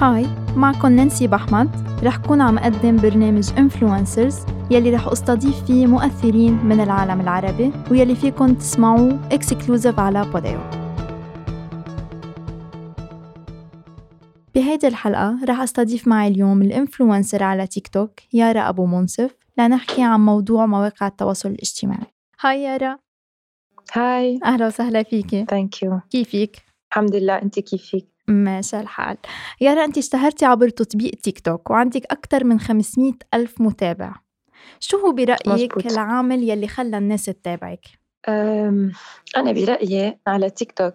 hi معكم نانسي بحمد رح كون عم أقدم برنامج influencers يلي رح أستضيف فيه مؤثرين من العالم العربي ويلي فيكم تسمعوه exclusive على بوديو بهيدي الحلقة رح أستضيف معي اليوم ال influencer على تيك توك يارا أبو منصف لنحكي عن موضوع مواقع التواصل الاجتماعي. hi يارا. hi. أهلا وسهلا فيكي. thank you كيفك؟ الحمد لله انت كيفك؟ ماشي الحال يارا أنت اشتهرتي عبر تطبيق تيك توك وعندك أكثر من 500 ألف متابع شو هو برأيك مزبوط. العامل يلي خلى الناس تتابعك؟ أم، أنا برأيي على تيك توك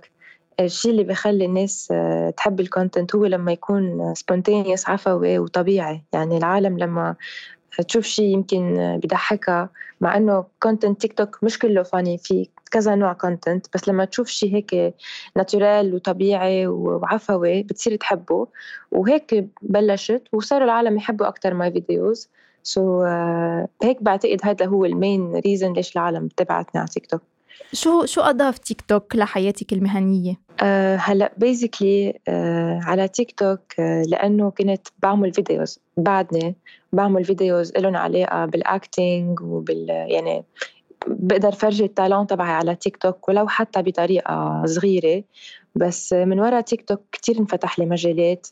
الشيء اللي بخلي الناس آه، تحب ال content هو لما يكون spontaneous عفوي وطبيعي يعني العالم لما تشوف شيء يمكن بضحكها مع إنه content تيك توك مش كله funny في كذا نوع content بس لما تشوف شيء هيك naturel وطبيعي وعفوي بتصير تحبه. وهيك بلشت وصاروا العالم يحبوا أكثر my videos so هيك بعتقد هذا هو ال main reason ليش العالم تبعتني على تيك توك شو شو أضاف تيك توك لحياتك المهنية؟ أه هلا basically أه على تيك توك أه لأنه كنت بعمل videos بعدني بعمل videos لهم علاقة بال acting وبال يعني بقدر فرجي ال talent تبعي على تيك توك ولو حتى بطريقة صغيرة بس من وراء تيك توك كتير انفتح لي مجالات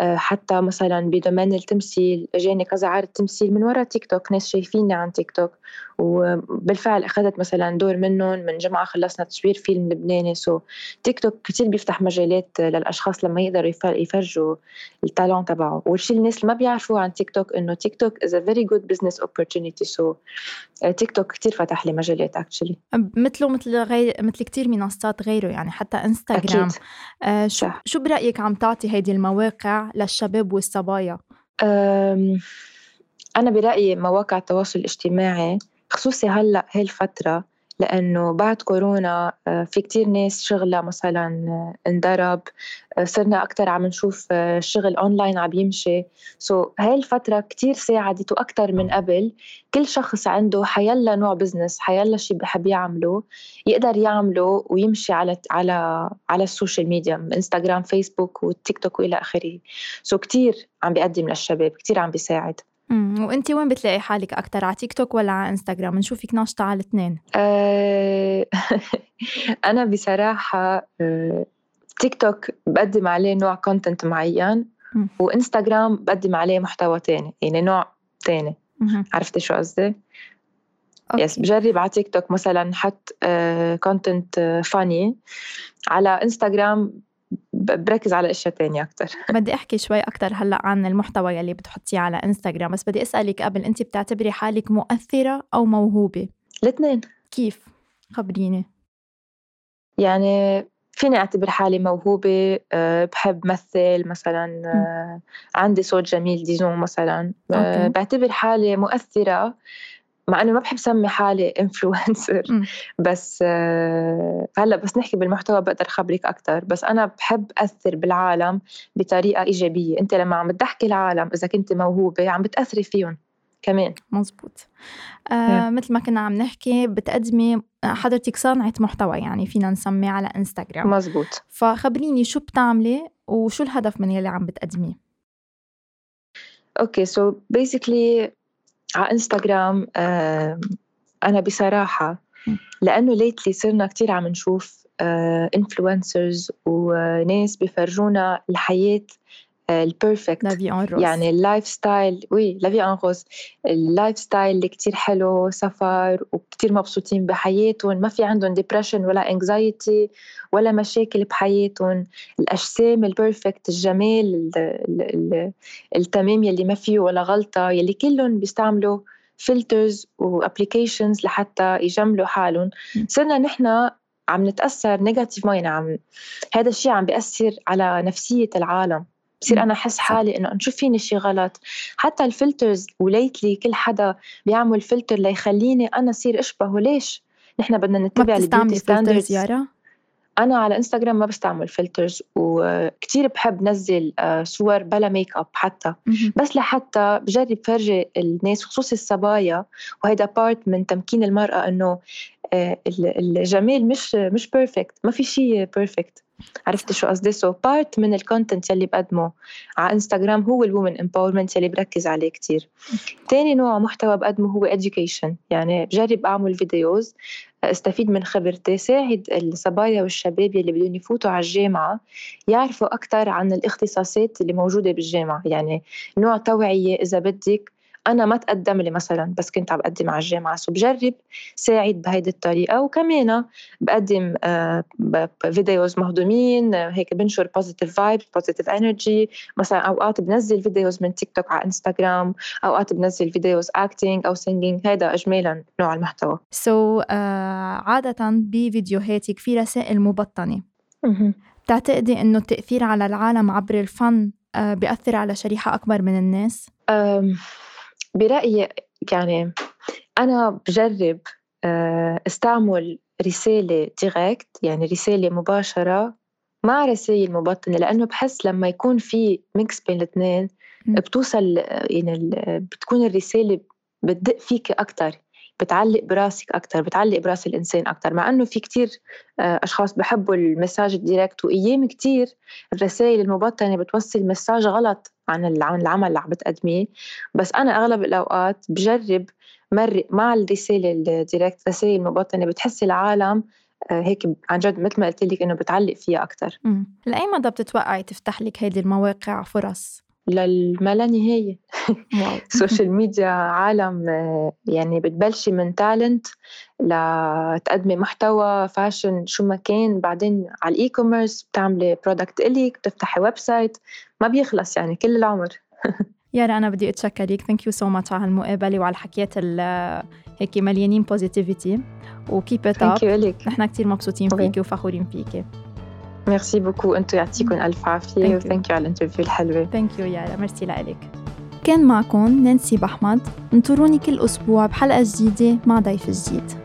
أه حتى مثلا ب domaine التمثيل أجاني كذا عرض تمثيل من وراء تيك توك ناس شايفيني عن تيك توك. وبالفعل أخذت مثلا دور منهم من جمعة خلصنا تصوير فيلم لبناني. so تيك توك كتير بيفتح مجالات للأشخاص لما يقدروا يفر- يفرجوا ال talent تبعه. والشيء الناس اللي ما بيعرفوه عن تيك توك إنه تيك توك is a very good business opportunity. so تيك توك كتير فتح لي مجالات actually مثله مثل غير مثل كتير منصات غيره يعني حتى انستغرام أكيد آه شو صح. شو برأيك عم تعطي هيدي المواقع للشباب والصبايا؟ أنا برأيي مواقع التواصل الاجتماعي خصوصي هلأ هاي الفترة لأنه بعد كورونا آه، في كتير ناس شغلها مثلا آه، انضرب آه، صرنا أكتر عم نشوف الشغل أونلاين عم يمشي. so هاي الفترة كتير ساعدت وأكتر من قبل. كل شخص عنده حيلا نوع business حيلا شي بحب يعمله يقدر يعمله ويمشي على على على ال social media انستغرام فيسبوك والتيك توك وإلى آخره. so كتير عم بيقدم للشباب كتير عم بيساعد. امم وانت وين بتلاقي حالك أكتر على تيك توك ولا على إنستغرام؟ نشوفك ناشطة على الاثنين أه أنا بصراحة أه تيك توك بقدم عليه نوع content معين مم. وإنستغرام بقدم عليه محتوى تاني يعني نوع تاني. عرفتي شو قصدي؟ yes okay. بجرب على تيك توك مثلا حط content funny على إنستغرام بركز على أشياء تانية أكثر بدي أحكي شوي أكثر هلأ عن المحتوى يلي بتحطيه على انستغرام بس بدي أسألك قبل انت بتعتبري حالك مؤثرة أو موهوبة؟ الاثنين. كيف؟ خبريني. يعني فيني أعتبر حالي موهوبة؟ أه، بحب مثل مثلا أه، عندي صوت جميل disons مثلا. أه،. بعتبر حالي مؤثرة. مع إنه ما بحب سمي حالي influencer. بس أه، هلأ بس نحكي بالمحتوى بقدر خبرك أكثر بس أنا بحب أثر بالعالم بطريقة إيجابية. أنت لما عم بتضحكي العالم إذا كنت موهوبة عم بتأثري فيهم كمان. مزبوط. آه مثل ما كنا عم نحكي بتقدمي حضرتك صانعة محتوى يعني فينا نسميه على انستغرام مزبوط. فخبريني شو بتعملي وشو الهدف من يلي عم بتقدميه؟ okay so basically على إنستغرام آه، أنا بصراحة. لأنه lately صرنا كتير عم نشوف influencers وناس بيفرجونا الحياة ال perfect la vie en rose يعني ال lifestyle وي la vie en rose ال lifestyle اللي كتير حلو سفر وكتير مبسوطين بحياتهم. ما في عندهم depression ولا anxiety ولا مشاكل بحياتهم. الأجسام ال perfect الجمال ال- ال- ال- التمام يلي ما فيه ولا غلطة يلي كلهم بيستعملوا filters و applications لحتى يجملوا حالهم. صرنا نحن عم نتأثر negative يعني عم هذا الشيء عم بيأثر على نفسية العالم. بصير. أنا أحس. حالي إنه نشوف فيني شيء غلط حتى ال filters و lately كل حدا بيعمل فلتر ليخليني أنا صير اشبهه ليش نحن بدنا نتبع ال beauty filters standards يارا؟ أنا على إنستغرام ما بستعمل filters وكتير بحب نزل آه، صور بلا ميك اب حتى. بس لحتى بجرب فرجي الناس خصوصي الصبايا وهيدا part من تمكين المرأة إنه الجمال مش مش perfect ما في شيء perfect عرفت شو قصدي؟ so part من ال content يلي بقدمه على انستغرام هو ال women empowerment يلي بركز عليه كتير. تاني نوع محتوى بقدمه هو education. يعني بجرب أعمل videos استفيد من خبرتي ساعد الصبايا والشباب يلي بدهم يفوتوا على الجامعة يعرفوا أكثر عن الاختصاصات اللي موجودة بالجامعة. يعني نوع توعية إذا بدك أنا ما تقدم لي مثلا بس كنت عم بقدم على الجامعة. so بجرب ساعد بهيدي الطريقة. وكمان بقدم videos مهضومين. هيك بنشر positive vibe positive energy مثلا أوقات بنزل videos من تيك توك على انستغرام أوقات بنزل videos acting أو singing هذا اجمالا نوع المحتوى. so so, uh, عادة بفيديوهاتك في رسائل مبطنة. بتعتقدي إنه التأثير على العالم عبر الفن بيأثر على شريحة أكبر من الناس؟ برأيي يعني أنا بجرب آه، استعمل رسالة direct يعني رسالة مباشرة مع رسائل مبطنة لأنه بحس لما يكون في mix بين الاثنين بتوصل يعني بتكون الرسالة بتدق فيك أكتر. بتعلق براسك أكتر بتعلق براس الإنسان أكتر. مع أنه في كتير آه، أشخاص بحبوا ال message ال direct وأيام كتير الرسائل المبطنة بتوصل message غلط عن العمل اللي عم بتقدميه. بس أنا أغلب الأوقات بجرب مرق مع الرسالة ال direct رسائل مبطنة بتحسي العالم آه، هيك عن جد مثل ما قلت لك إنه بتعلق فيها أكثر لأي مدى بتتوقعي تفتح لك هذه المواقع فرص؟ للما لا نهاية ال social media عالم يعني بتبلشي من talent لتقدمي محتوى fashion شو ما كان. بعدين على ال e-commerce بتعملي product إليك بتفتحي website ما بيخلص يعني كل العمر. يارا أنا بدي أتشكرك thank you so much على هالمقابلة وعلى الحكيات هيك مليانين positivity و keep it up نحن كثير مبسوطين فيكي وفخورين فيكي. merci beaucoup أنتم يعطيكم ألف عافية و thank you على ال interview الحلوة. thank you يارا ميرسي لك كان معكم نانسي بحمد انطروني كل أسبوع بحلقة جديدة مع ضيف جديد